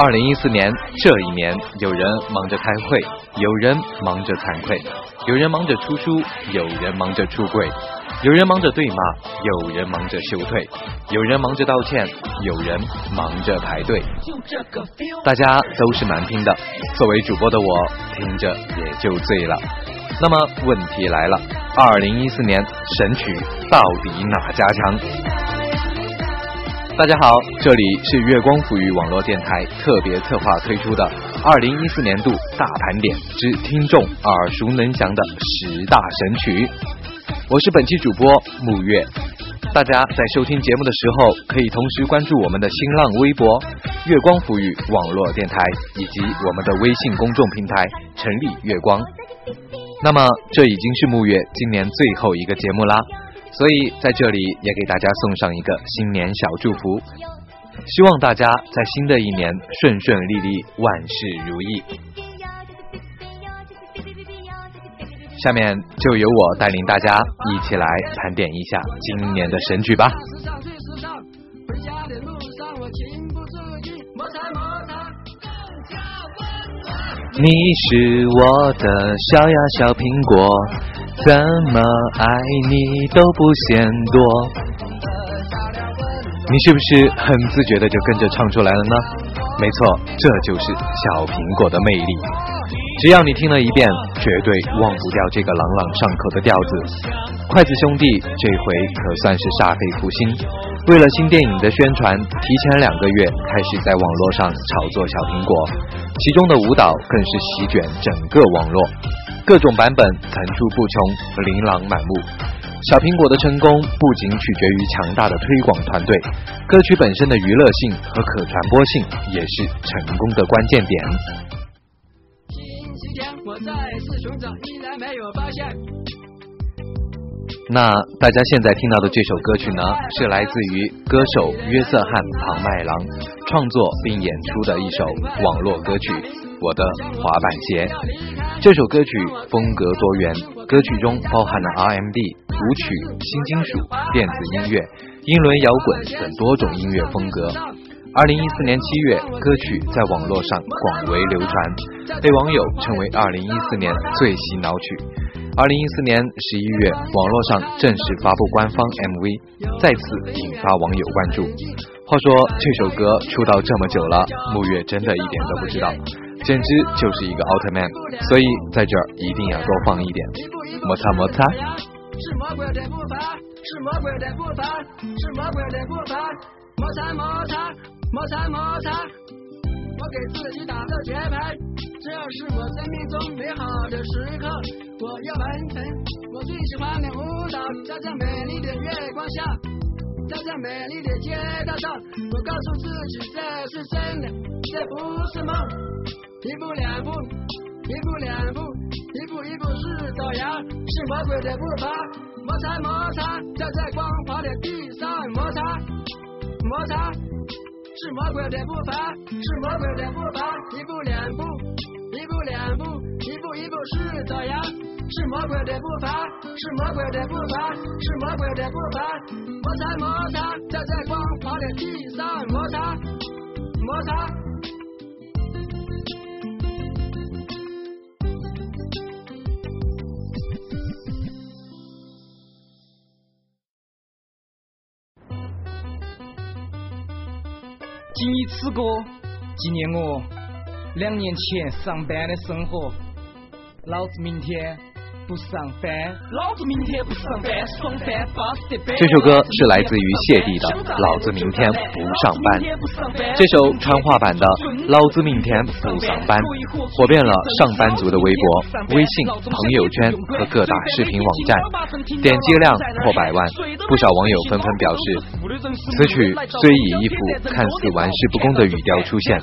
二零一四年这一年，有人忙着开会，有人忙着惭愧，有人忙着出书，有人忙着出柜，有人忙着对骂，有人忙着休退，有人忙着道歉，有人忙着排队。大家都是蛮拼的，作为主播的我，听着也就醉了。那么问题来了，二零一四年神曲到底哪家强？大家好，这里是月光抚育网络电台特别策划推出的二零一四年度大盘点之听众耳熟能详的十大神曲。我是本期主播木月。大家在收听节目的时候，可以同时关注我们的新浪微博“月光抚育网络电台”以及我们的微信公众平台“城里月光”。那么，这已经是木月今年最后一个节目啦。所以在这里也给大家送上一个新年小祝福，希望大家在新的一年顺顺利利，万事如意。下面就由我带领大家一起来盘点一下今年的神曲吧。你是我的小呀小苹果。怎么爱你都不嫌多，你是不是很自觉的就跟着唱出来了呢？没错，这就是小苹果的魅力。只要你听了一遍，绝对忘不掉这个朗朗上口的调子。筷子兄弟这回可算是煞费苦心，为了新电影的宣传，提前两个月开始在网络上炒作小苹果，其中的舞蹈更是席卷整个网络。各种版本层出不穷，琳琅满目。小苹果的成功不仅取决于强大的推广团队，歌曲本身的娱乐性和可传播性也是成功的关键点。我再次寻找，依然没有发现那大家现在听到的这首歌曲呢，是来自于歌手约瑟翰庞麦郎创作并演出的一首网络歌曲《我的滑板鞋》。这首歌曲风格多元，歌曲中包含了 RMB、舞曲、新金属、电子音乐、英伦摇滚等多种音乐风格。二零一四年七月，歌曲在网络上广为流传，被网友称为二零一四年最洗脑曲。二零一四年十一月，网络上正式发布官方 MV，再次引发网友关注。话说这首歌出道这么久了，木月真的一点都不知道。简直就是一个奥特曼，所以在这儿一定要多放一点，摩擦摩擦。是魔鬼的步伐，是魔鬼的步伐，摩擦摩擦，摩擦摩擦。我给自己打的节拍，这是我生命中美好的时刻。我要完成我最喜欢的舞蹈，在这美丽的月光下，在这美丽的街道上，我告诉自己这是真的，这不是梦。一步两步，一步两步，一步一步是走样，是魔鬼的步伐，摩擦摩擦，在这光滑的地上摩擦摩擦，是魔鬼的步伐，是魔鬼的步伐，一步两步，一步两步，一步一步是走样，是魔鬼的步伐，是魔鬼的步伐，是魔鬼的步伐，摩擦摩擦，在这光滑的地上摩擦摩擦。以此歌纪念我两年前上班的生活，老子明天。不上班，老子明天不上班，上班巴适的这首歌是来自于谢帝的《老子明天不上班》。这首川话版的《老子明天不上班》火遍了上班族的微博、微信、朋友圈和各大视频网站，点击量破百万。不少网友纷纷表示，此曲虽以一副看似玩世不恭的语调出现，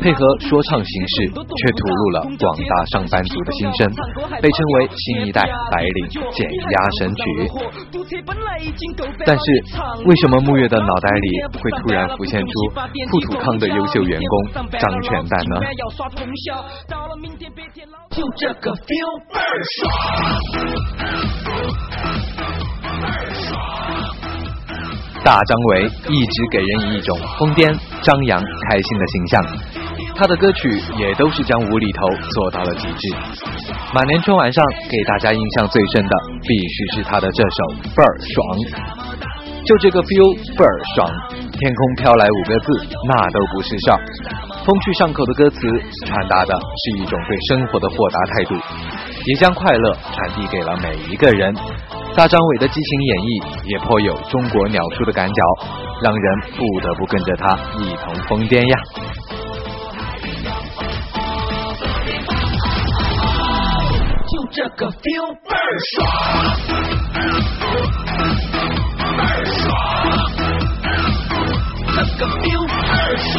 配合说唱形式，却吐露了广大上班族的心声，被称为新。一代白领减压神曲。但是，为什么木月的脑袋里会突然浮现出富土康的优秀员工张全蛋呢？就这个 feel 倍儿爽。大张伟一直给人以一种疯癫、张扬、开心的形象，他的歌曲也都是将无厘头做到了极致。马年春晚上给大家印象最深的，必须是他的这首《倍儿爽》。就这个 feel 倍儿爽，天空飘来五个字，那都不是事儿。风趣上口的歌词，传达的是一种对生活的豁达态度，也将快乐传递给了每一个人。大张伟的激情演绎也颇有中国鸟叔的赶脚，让人不得不跟着他一同疯癫呀！就这个 feel 倍儿爽，倍儿爽，这个 feel 倍儿爽。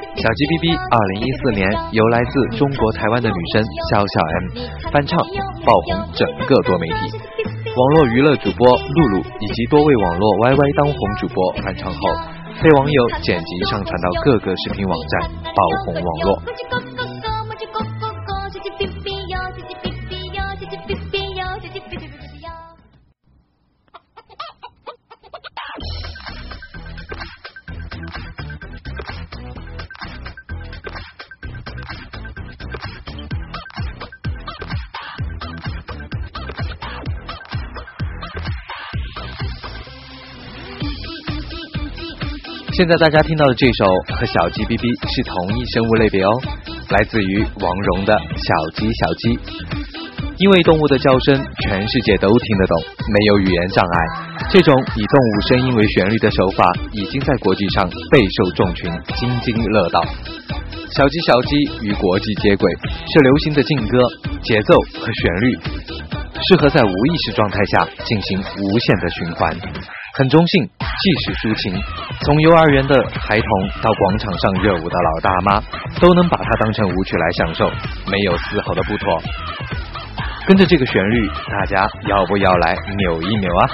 小鸡哔哔二零一四年由来自中国台湾的女生小小 M 翻唱爆红整个多媒体，网络娱乐主播露露以及多位网络 YY 当红主播翻唱后，被网友剪辑上传到各个视频网站，爆红网络。现在大家听到的这首和小鸡哔哔是同一生物类别哦，来自于王蓉的小鸡小鸡。因为动物的叫声全世界都听得懂，没有语言障碍，这种以动物声音为旋律的手法已经在国际上备受众群津津乐道。小鸡小鸡与国际接轨，是流行的劲歌，节奏和旋律适合在无意识状态下进行无限的循环。很中性，既是抒情，从幼儿园的孩童到广场上热舞的老大妈，都能把它当成舞曲来享受，没有丝毫的不妥。跟着这个旋律，大家要不要来扭一扭啊？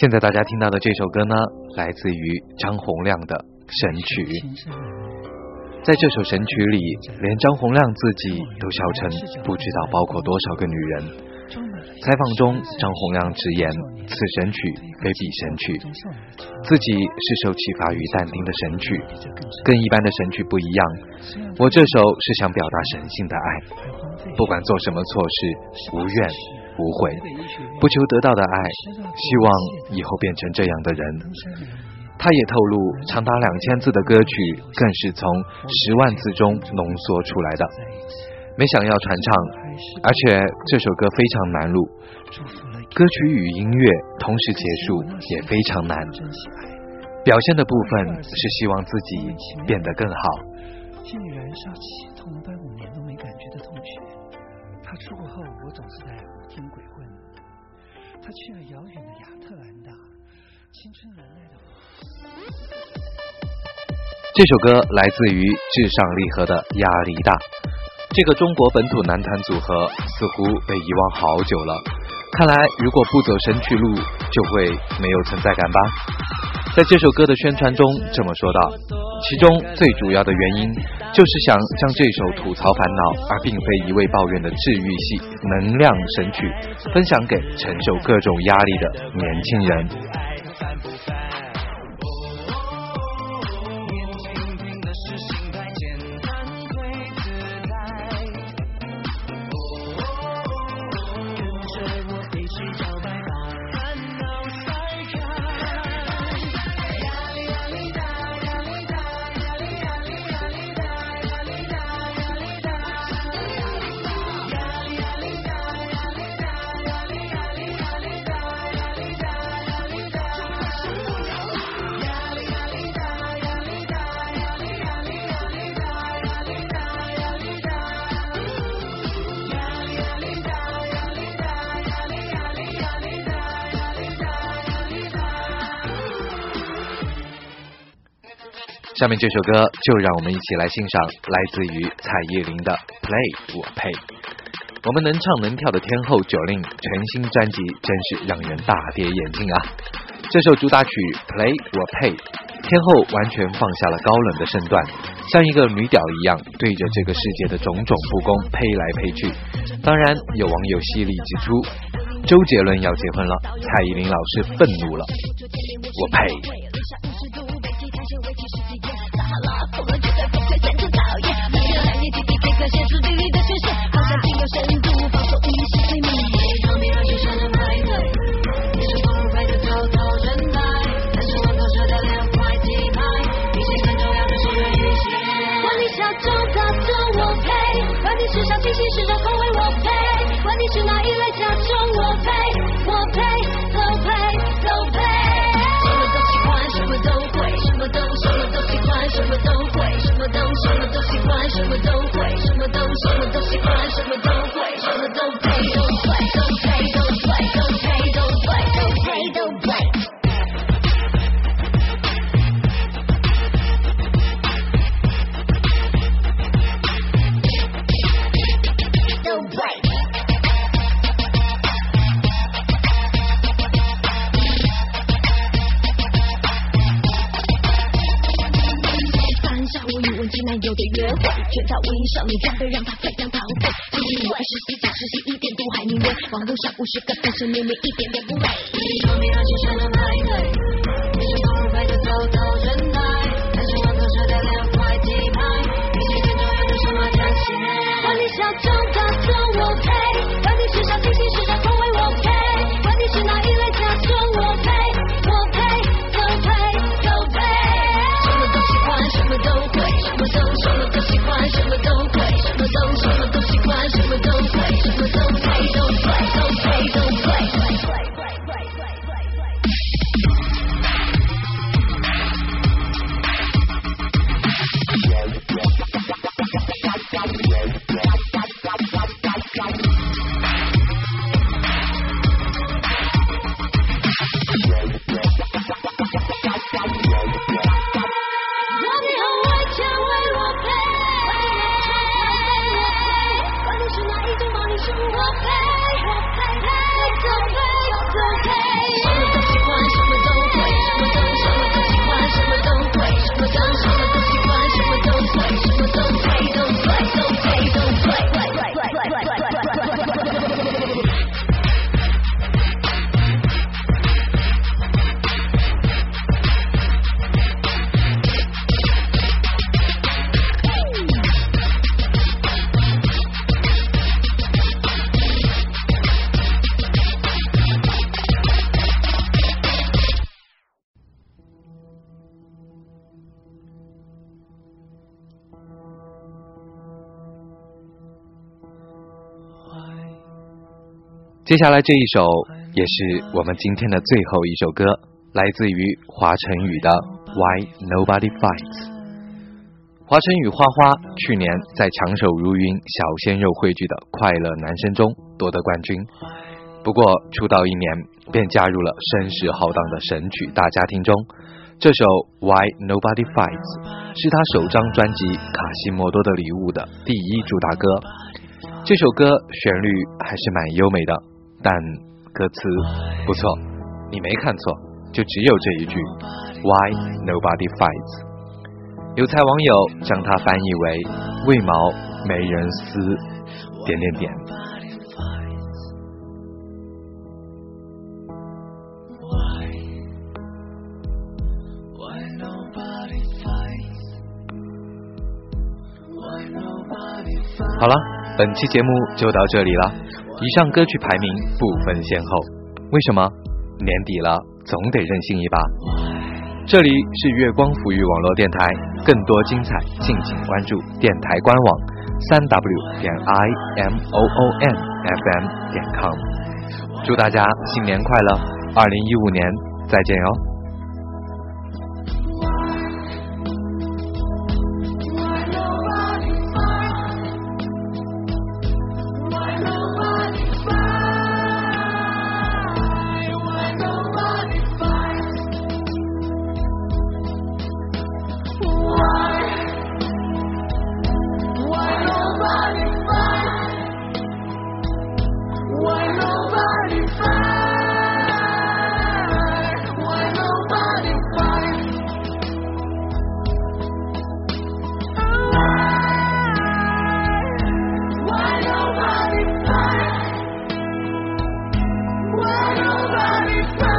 现在大家听到的这首歌呢，来自于张洪亮的《神曲》。在这首神曲里，连张洪亮自己都笑称不知道包括多少个女人。采访中，张洪亮直言：“此神曲非彼神曲，自己是受启发于但丁的神曲，跟一般的神曲不一样。我这首是想表达神性的爱，不管做什么错事，无怨。”无悔，不求得到的爱，希望以后变成这样的人。他也透露，长达两千字的歌曲更是从十万字中浓缩出来的，没想要传唱，而且这首歌非常难录，歌曲与音乐同时结束也非常难。表现的部分是希望自己变得更好。竟然起同班五年都没感觉的同学，他出国后，我总是在。听鬼混，他去了遥远的亚特兰大，青春难耐的。这首歌来自于至上励合的《压力大》，这个中国本土男团组合似乎被遗忘好久了。看来，如果不走神曲路，就会没有存在感吧。在这首歌的宣传中这么说道，其中最主要的原因就是想将这首吐槽烦恼而并非一味抱怨的治愈系能量神曲分享给承受各种压力的年轻人。下面这首歌就让我们一起来欣赏来自于蔡依林的《Play 我配》。我们能唱能跳的天后九令全新专辑真是让人大跌眼镜啊！这首主打曲《Play 我配》，天后完全放下了高冷的身段，像一个女屌一样对着这个世界的种种不公呸来呸去。当然，有网友犀利指出，周杰伦要结婚了，蔡依林老师愤怒了，我呸！少女战队让他飞让她无今二十四小时十一点都还没网络上五十个单身妹妹一点也不美要接下来这一首也是我们今天的最后一首歌，来自于华晨宇的《Why Nobody Fights》。华晨宇花花去年在强手如云、小鲜肉汇聚的快乐男声中夺得冠军，不过出道一年便加入了声势浩荡的神曲大家庭中。这首《Why Nobody Fights》是他首张专辑《卡西莫多的礼物》的第一主打歌。这首歌旋律还是蛮优美的，但歌词不错，你没看错，就只有这一句 “Why Nobody Fights”。有才网友将它翻译为“为毛没人撕”，点点点。好了，本期节目就到这里了。以上歌曲排名不分先后，为什么？年底了，总得任性一把。这里是月光抚育网络电台，更多精彩，敬请关注电台官网三 w 点 i m o o n f m 点 com。祝大家新年快乐，二零一五年再见哟。It's